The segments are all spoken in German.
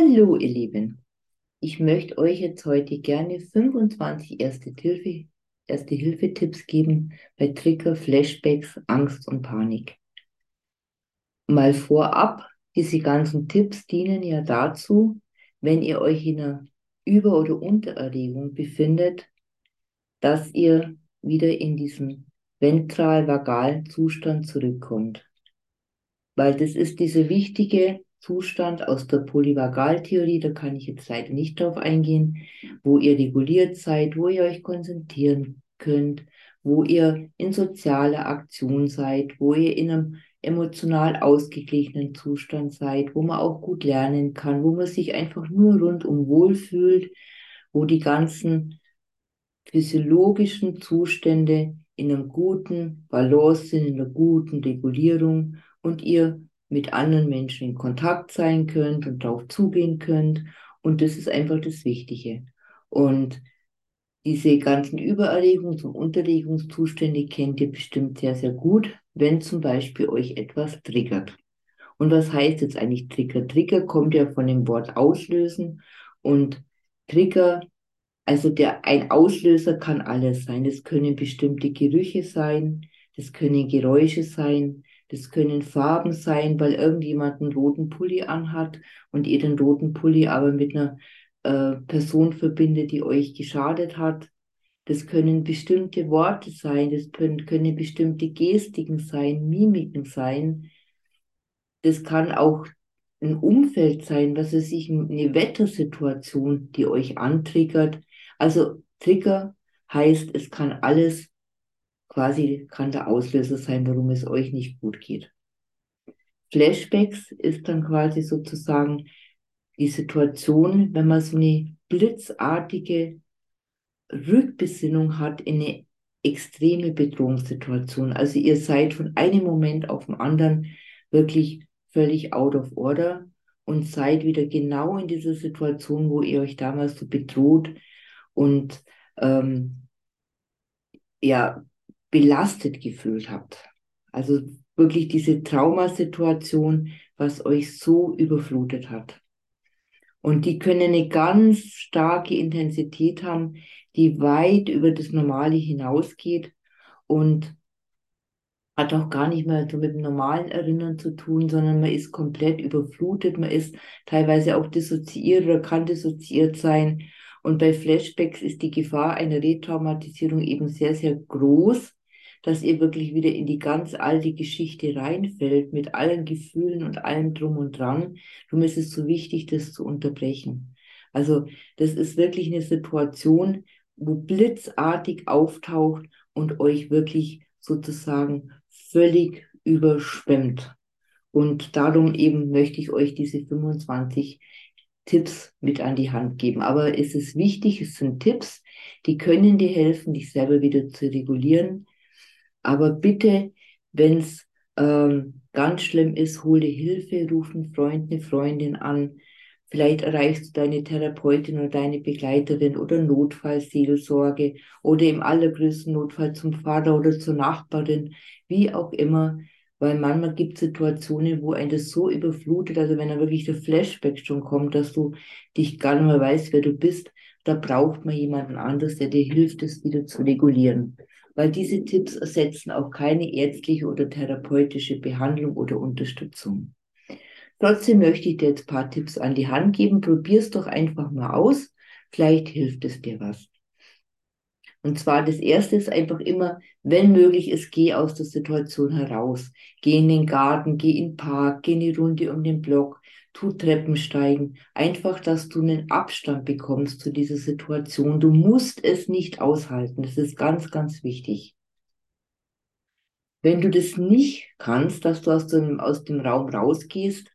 Hallo, ihr Lieben. Ich möchte euch jetzt heute gerne 25 Erste Hilfe, Erste Hilfe geben bei Trigger, Flashbacks, Angst und Panik. Mal vorab, diese ganzen Tipps dienen ja dazu, wenn ihr euch in einer Über- oder Untererregung befindet, dass ihr wieder in diesen ventral-vagalen Zustand zurückkommt. Weil das ist diese wichtige Zustand aus der Polyvagaltheorie, da kann ich jetzt leider nicht drauf eingehen, wo ihr reguliert seid, wo ihr euch konzentrieren könnt, wo ihr in sozialer Aktion seid, wo ihr in einem emotional ausgeglichenen Zustand seid, wo man auch gut lernen kann, wo man sich einfach nur rundum wohlfühlt, wo die ganzen physiologischen Zustände in einem guten Balance sind, in einer guten Regulierung und ihr mit anderen Menschen in Kontakt sein könnt und darauf zugehen könnt. Und das ist einfach das Wichtige. Und diese ganzen Übererregungs- und Unterregungszustände kennt ihr bestimmt sehr, sehr gut, wenn zum Beispiel euch etwas triggert. Und was heißt jetzt eigentlich Trigger? Trigger kommt ja von dem Wort auslösen und Trigger, also der, ein Auslöser kann alles sein. Das können bestimmte Gerüche sein, das können Geräusche sein, das können Farben sein, weil irgendjemand einen roten Pulli anhat und ihr den roten Pulli aber mit einer äh, Person verbindet, die euch geschadet hat. Das können bestimmte Worte sein, das können, können bestimmte Gestiken sein, Mimiken sein. Das kann auch ein Umfeld sein, was es sich eine Wettersituation, die euch antriggert. Also Trigger heißt, es kann alles quasi kann der Auslöser sein, warum es euch nicht gut geht. Flashbacks ist dann quasi sozusagen die Situation, wenn man so eine blitzartige Rückbesinnung hat in eine extreme Bedrohungssituation. Also ihr seid von einem Moment auf den anderen wirklich völlig out of order und seid wieder genau in dieser Situation, wo ihr euch damals so bedroht und ähm, ja belastet gefühlt habt. Also wirklich diese Traumasituation, was euch so überflutet hat. Und die können eine ganz starke Intensität haben, die weit über das Normale hinausgeht und hat auch gar nicht mehr so mit dem normalen Erinnern zu tun, sondern man ist komplett überflutet, man ist teilweise auch dissoziiert oder kann dissoziiert sein. Und bei Flashbacks ist die Gefahr einer Retraumatisierung eben sehr, sehr groß dass ihr wirklich wieder in die ganz alte Geschichte reinfällt, mit allen Gefühlen und allem drum und dran. Darum ist es so wichtig, das zu unterbrechen. Also das ist wirklich eine Situation, wo blitzartig auftaucht und euch wirklich sozusagen völlig überschwemmt. Und darum eben möchte ich euch diese 25 Tipps mit an die Hand geben. Aber es ist wichtig, es sind Tipps, die können dir helfen, dich selber wieder zu regulieren, aber bitte, wenn es ähm, ganz schlimm ist, hole Hilfe, ruf einen Freund, eine Freundin an. Vielleicht erreichst du deine Therapeutin oder deine Begleiterin oder Notfallseelsorge oder im allergrößten Notfall zum Vater oder zur Nachbarin, wie auch immer. Weil manchmal gibt es Situationen, wo ein das so überflutet, also wenn da wirklich der Flashback schon kommt, dass du dich gar nicht mehr weißt, wer du bist, da braucht man jemanden anders, der dir hilft, es wieder zu regulieren weil diese Tipps ersetzen auch keine ärztliche oder therapeutische Behandlung oder Unterstützung. Trotzdem möchte ich dir jetzt ein paar Tipps an die Hand geben. Probier es doch einfach mal aus. Vielleicht hilft es dir was. Und zwar das erste ist einfach immer, wenn möglich ist, geh aus der Situation heraus. Geh in den Garten, geh in den Park, geh eine Runde um den Block, tu Treppensteigen. Einfach, dass du einen Abstand bekommst zu dieser Situation. Du musst es nicht aushalten. Das ist ganz, ganz wichtig. Wenn du das nicht kannst, dass du aus dem, aus dem Raum rausgehst,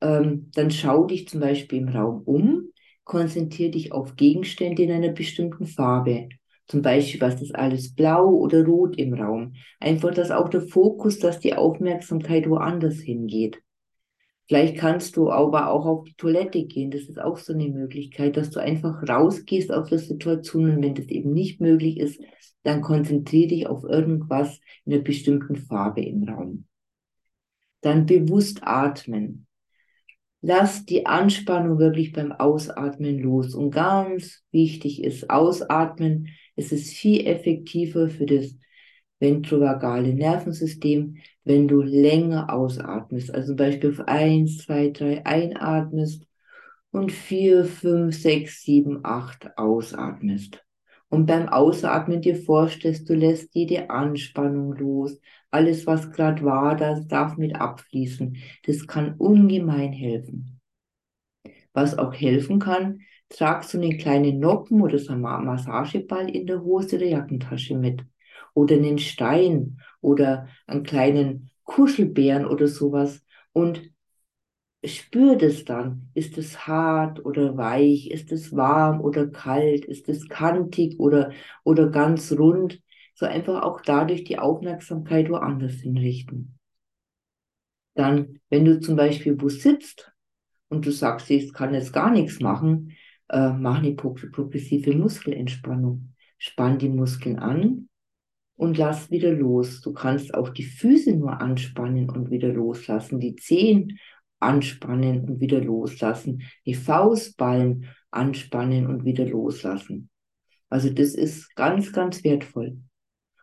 ähm, dann schau dich zum Beispiel im Raum um, konzentriere dich auf Gegenstände in einer bestimmten Farbe. Zum Beispiel, was ist alles blau oder rot im Raum. Einfach, dass auch der Fokus, dass die Aufmerksamkeit woanders hingeht. Vielleicht kannst du aber auch auf die Toilette gehen. Das ist auch so eine Möglichkeit, dass du einfach rausgehst aus der Situation und wenn das eben nicht möglich ist, dann konzentriere dich auf irgendwas in einer bestimmten Farbe im Raum. Dann bewusst atmen. Lass die Anspannung wirklich beim Ausatmen los. Und ganz wichtig ist, Ausatmen, es ist viel effektiver für das ventrovagale Nervensystem, wenn du länger ausatmest. Also zum Beispiel auf 1, 2, 3 einatmest und 4, 5, 6, 7, 8 ausatmest. Und beim Ausatmen dir vorstellst, du lässt jede Anspannung los. Alles, was gerade war, das darf mit abfließen. Das kann ungemein helfen. Was auch helfen kann, tragst du einen kleinen Noppen oder so einen Massageball in der Hose der Jackentasche mit. Oder einen Stein oder einen kleinen Kuschelbären oder sowas. Und spür das dann. Ist es hart oder weich? Ist es warm oder kalt? Ist es kantig oder, oder ganz rund? So einfach auch dadurch die Aufmerksamkeit woanders hinrichten. Dann, wenn du zum Beispiel wo sitzt und du sagst, ich kann jetzt gar nichts machen, äh, mach eine progressive Muskelentspannung. Spann die Muskeln an und lass wieder los. Du kannst auch die Füße nur anspannen und wieder loslassen, die Zehen anspannen und wieder loslassen, die Faustballen anspannen und wieder loslassen. Also das ist ganz, ganz wertvoll.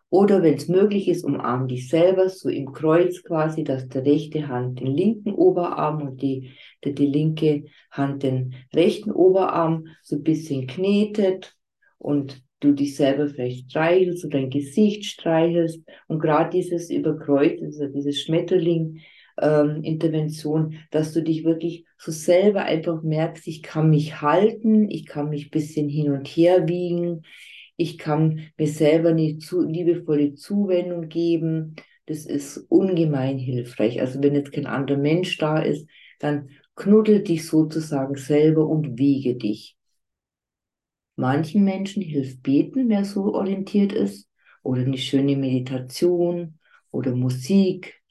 Oder wenn es möglich ist, umarm dich selber so im Kreuz quasi, dass die rechte Hand den linken Oberarm und die, die, die linke Hand den rechten Oberarm so ein bisschen knetet und du dich selber vielleicht streichelst oder dein Gesicht streichelst und gerade dieses Überkreuz, also dieses Schmetterling, ähm, Intervention, dass du dich wirklich so selber einfach merkst, ich kann mich halten, ich kann mich bisschen hin und her wiegen, ich kann mir selber eine zu, liebevolle Zuwendung geben. Das ist ungemein hilfreich. Also wenn jetzt kein anderer Mensch da ist, dann knuddel dich sozusagen selber und wiege dich. Manchen Menschen hilft beten, wer so orientiert ist, oder eine schöne Meditation oder Musik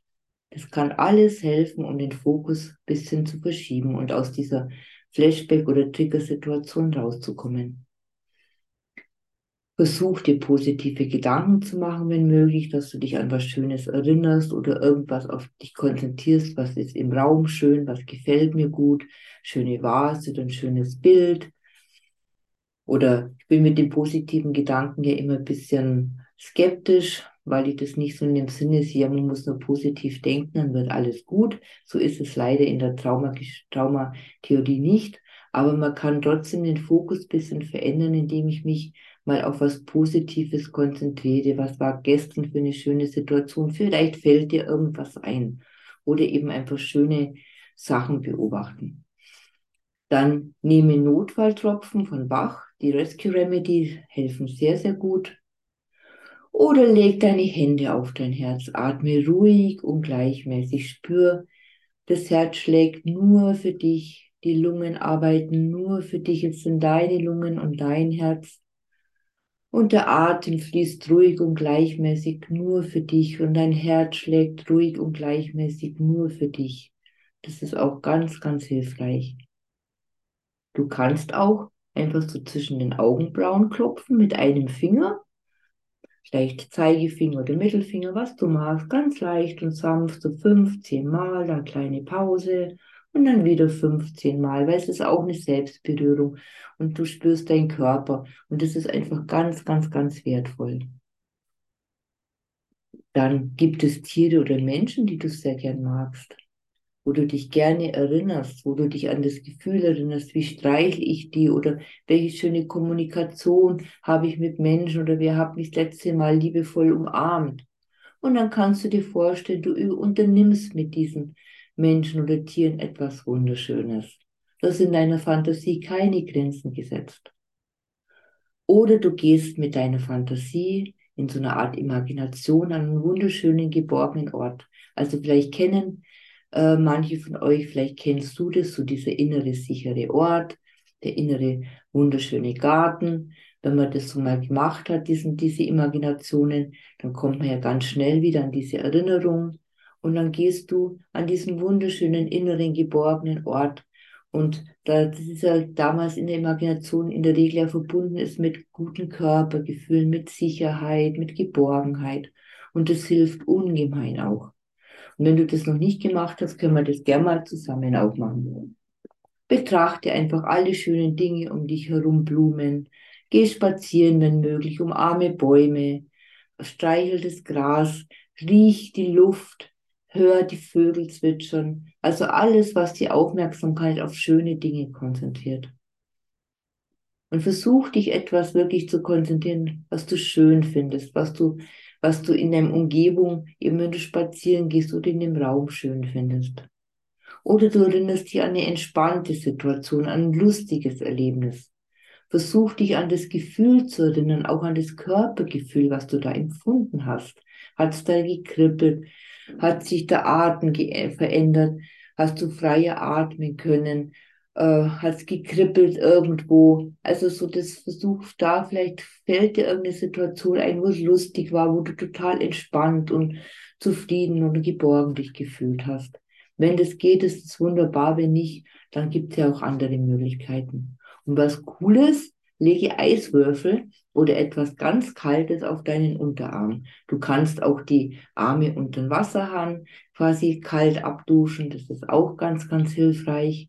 das kann alles helfen, um den Fokus ein bisschen zu verschieben und aus dieser Flashback- oder Trigger-Situation rauszukommen. Versuch dir positive Gedanken zu machen, wenn möglich, dass du dich an was Schönes erinnerst oder irgendwas auf dich konzentrierst, was ist im Raum schön, was gefällt mir gut, schöne Vase ein schönes Bild. Oder ich bin mit den positiven Gedanken ja immer ein bisschen skeptisch, weil ich das nicht so in dem Sinne sehe, man muss nur positiv denken, dann wird alles gut. So ist es leider in der Traumatheorie Trauma nicht. Aber man kann trotzdem den Fokus ein bisschen verändern, indem ich mich mal auf was Positives konzentriere. Was war gestern für eine schöne Situation? Vielleicht fällt dir irgendwas ein. Oder eben einfach schöne Sachen beobachten. Dann nehme Notfalltropfen von Bach. Die Rescue Remedy helfen sehr, sehr gut. Oder leg deine Hände auf dein Herz, atme ruhig und gleichmäßig, spür, das Herz schlägt nur für dich, die Lungen arbeiten nur für dich, es sind deine Lungen und dein Herz. Und der Atem fließt ruhig und gleichmäßig nur für dich und dein Herz schlägt ruhig und gleichmäßig nur für dich. Das ist auch ganz, ganz hilfreich. Du kannst auch einfach so zwischen den Augenbrauen klopfen mit einem Finger. Vielleicht Zeigefinger oder Mittelfinger, was du magst, ganz leicht und sanft, so 15 Mal, dann kleine Pause. Und dann wieder 15 Mal, weil es ist auch eine Selbstberührung. Und du spürst deinen Körper. Und das ist einfach ganz, ganz, ganz wertvoll. Dann gibt es Tiere oder Menschen, die du sehr gern magst wo du dich gerne erinnerst, wo du dich an das Gefühl erinnerst, wie streichle ich die oder welche schöne Kommunikation habe ich mit Menschen oder wer hat mich das letzte Mal liebevoll umarmt. Und dann kannst du dir vorstellen, du unternimmst mit diesen Menschen oder Tieren etwas Wunderschönes. Das in deiner Fantasie keine Grenzen gesetzt. Oder du gehst mit deiner Fantasie in so einer Art Imagination an einen wunderschönen, geborgenen Ort. Also vielleicht kennen äh, manche von euch, vielleicht kennst du das, so dieser innere sichere Ort, der innere wunderschöne Garten. Wenn man das so mal gemacht hat, diesen, diese Imaginationen, dann kommt man ja ganz schnell wieder an diese Erinnerung und dann gehst du an diesen wunderschönen inneren geborgenen Ort und da dieser damals in der Imagination in der Regel ja verbunden ist mit guten Körpergefühlen, mit Sicherheit, mit Geborgenheit. Und das hilft ungemein auch. Und wenn du das noch nicht gemacht hast, können wir das gerne mal zusammen auch machen. Betrachte einfach alle schönen Dinge um dich herum, Blumen. Geh spazieren, wenn möglich, umarme Bäume, streichel das Gras, riech die Luft, hör die Vögel zwitschern. Also alles, was die Aufmerksamkeit auf schöne Dinge konzentriert. Und versuch dich etwas wirklich zu konzentrieren, was du schön findest, was du, was du in deiner Umgebung, eben wenn du spazieren gehst oder in dem Raum schön findest. Oder du erinnerst dich an eine entspannte Situation, an ein lustiges Erlebnis. Versuch dich an das Gefühl zu erinnern, auch an das Körpergefühl, was du da empfunden hast. Hat es da gekribbelt? Hat sich der Atem verändert? Hast du freier atmen können? Äh, hat gekribbelt irgendwo? Also so das Versuch da, vielleicht fällt dir irgendeine Situation ein, wo es lustig war, wo du total entspannt und zufrieden und geborgen dich gefühlt hast. Wenn das geht, ist es wunderbar. Wenn nicht, dann gibt es ja auch andere Möglichkeiten. Und was Cooles, lege Eiswürfel oder etwas ganz Kaltes auf deinen Unterarm. Du kannst auch die Arme unter den Wasserhahn quasi kalt abduschen. Das ist auch ganz, ganz hilfreich.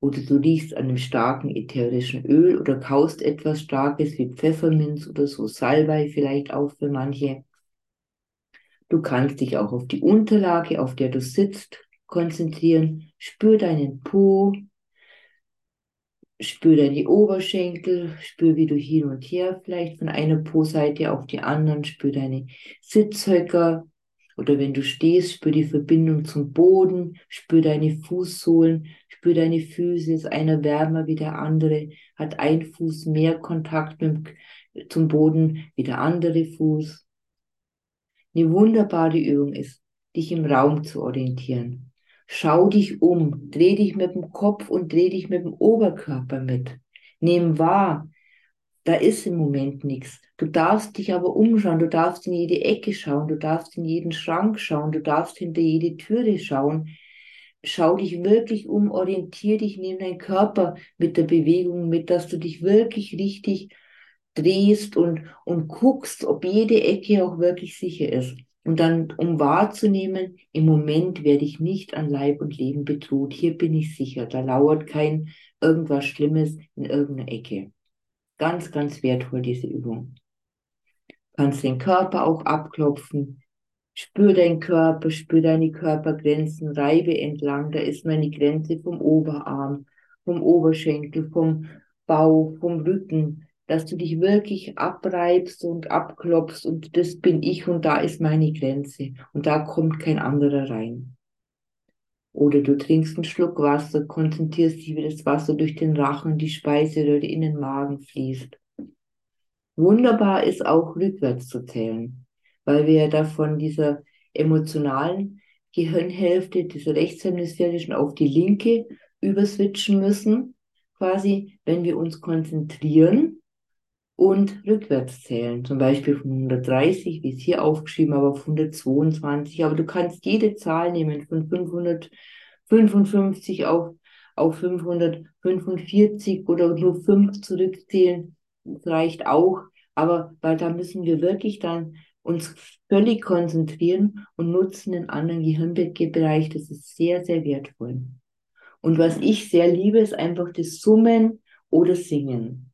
Oder du riechst an einem starken ätherischen Öl oder kaust etwas Starkes wie Pfefferminz oder so Salbei vielleicht auch für manche. Du kannst dich auch auf die Unterlage, auf der du sitzt, konzentrieren. Spür deinen Po, spür deine Oberschenkel, spür, wie du hin und her vielleicht von einer Po-Seite auf die anderen, spür deine Sitzhöcker. Oder wenn du stehst, spür die Verbindung zum Boden, spür deine Fußsohlen, spür deine Füße, ist einer wärmer wie der andere, hat ein Fuß mehr Kontakt mit, zum Boden wie der andere Fuß. Eine wunderbare Übung ist, dich im Raum zu orientieren. Schau dich um, dreh dich mit dem Kopf und dreh dich mit dem Oberkörper mit. Nimm wahr, da ist im Moment nichts. Du darfst dich aber umschauen, du darfst in jede Ecke schauen, du darfst in jeden Schrank schauen, du darfst hinter jede Türe schauen. Schau dich wirklich um, orientier dich, nimm deinen Körper mit der Bewegung mit, dass du dich wirklich richtig drehst und, und guckst, ob jede Ecke auch wirklich sicher ist. Und dann, um wahrzunehmen, im Moment werde ich nicht an Leib und Leben bedroht. Hier bin ich sicher. Da lauert kein irgendwas Schlimmes in irgendeiner Ecke. Ganz, ganz wertvoll, diese Übung. Kannst den Körper auch abklopfen. Spür deinen Körper, spür deine Körpergrenzen, reibe entlang. Da ist meine Grenze vom Oberarm, vom Oberschenkel, vom Bauch, vom Rücken, dass du dich wirklich abreibst und abklopfst und das bin ich und da ist meine Grenze und da kommt kein anderer rein. Oder du trinkst einen Schluck Wasser, konzentrierst dich, wie das Wasser durch den Rachen, die Speiseröhre in den Magen fließt. Wunderbar ist auch rückwärts zu zählen, weil wir ja da von dieser emotionalen Gehirnhälfte, dieser rechtshemisphärischen, auf die linke überswitchen müssen. Quasi, wenn wir uns konzentrieren, und rückwärts zählen. Zum Beispiel von 130, wie es hier aufgeschrieben, aber auf 122. Aber du kannst jede Zahl nehmen, von 555 auf, auf 545 oder nur 5 zurückzählen. Das reicht auch. Aber weil da müssen wir wirklich dann uns völlig konzentrieren und nutzen den anderen Gehirnbereich. Das ist sehr, sehr wertvoll. Und was ich sehr liebe, ist einfach das Summen oder Singen.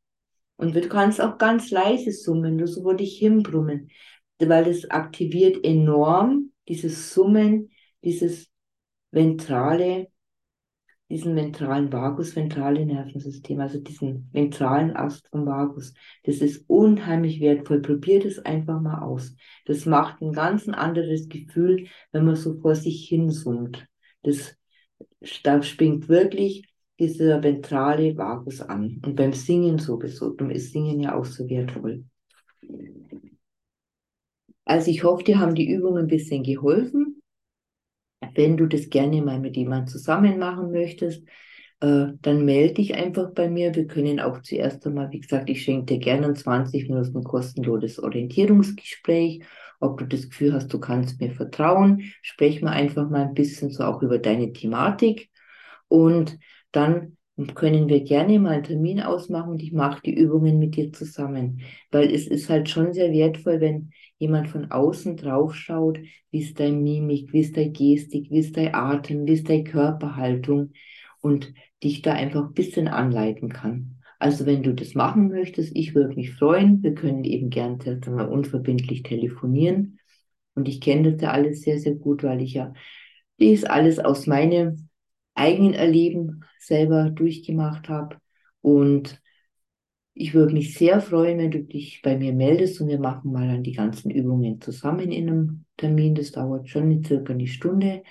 Und du kannst auch ganz leise summen, nur so würde ich hinbrummen, weil das aktiviert enorm dieses Summen, dieses ventrale, diesen ventralen Vagus, ventrale Nervensystem, also diesen ventralen Ast vom Vagus. Das ist unheimlich wertvoll. Probiert es einfach mal aus. Das macht ein ganz anderes Gefühl, wenn man so vor sich hin summt. Das, da springt wirklich dieser ventrale Vagus an. Und beim Singen sowieso. Darum ist Singen ja auch so wertvoll. Also ich hoffe, dir haben die Übungen ein bisschen geholfen. Wenn du das gerne mal mit jemandem zusammen machen möchtest, äh, dann melde dich einfach bei mir. Wir können auch zuerst einmal, wie gesagt, ich schenke dir gerne ein 20 Minuten kostenloses Orientierungsgespräch. Ob du das Gefühl hast, du kannst mir vertrauen, sprech mal einfach mal ein bisschen so auch über deine Thematik. Und dann können wir gerne mal einen Termin ausmachen und ich mache die Übungen mit dir zusammen. Weil es ist halt schon sehr wertvoll, wenn jemand von außen drauf schaut, wie ist deine Mimik, wie ist deine Gestik, wie ist dein Atem, wie ist deine Körperhaltung und dich da einfach ein bisschen anleiten kann. Also wenn du das machen möchtest, ich würde mich freuen. Wir können eben gern mal unverbindlich telefonieren. Und ich kenne das ja alles sehr, sehr gut, weil ich ja dies alles aus meinem eigenen Erleben selber durchgemacht habe. Und ich würde mich sehr freuen, wenn du dich bei mir meldest und wir machen mal dann die ganzen Übungen zusammen in einem Termin. Das dauert schon circa eine Stunde,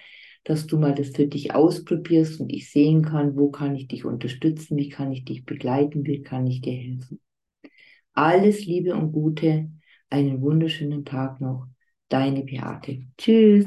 dass du mal das für dich ausprobierst und ich sehen kann, wo kann ich dich unterstützen, wie kann ich dich begleiten, wie kann ich dir helfen. Alles Liebe und Gute, einen wunderschönen Tag noch. Deine Beate. Tschüss.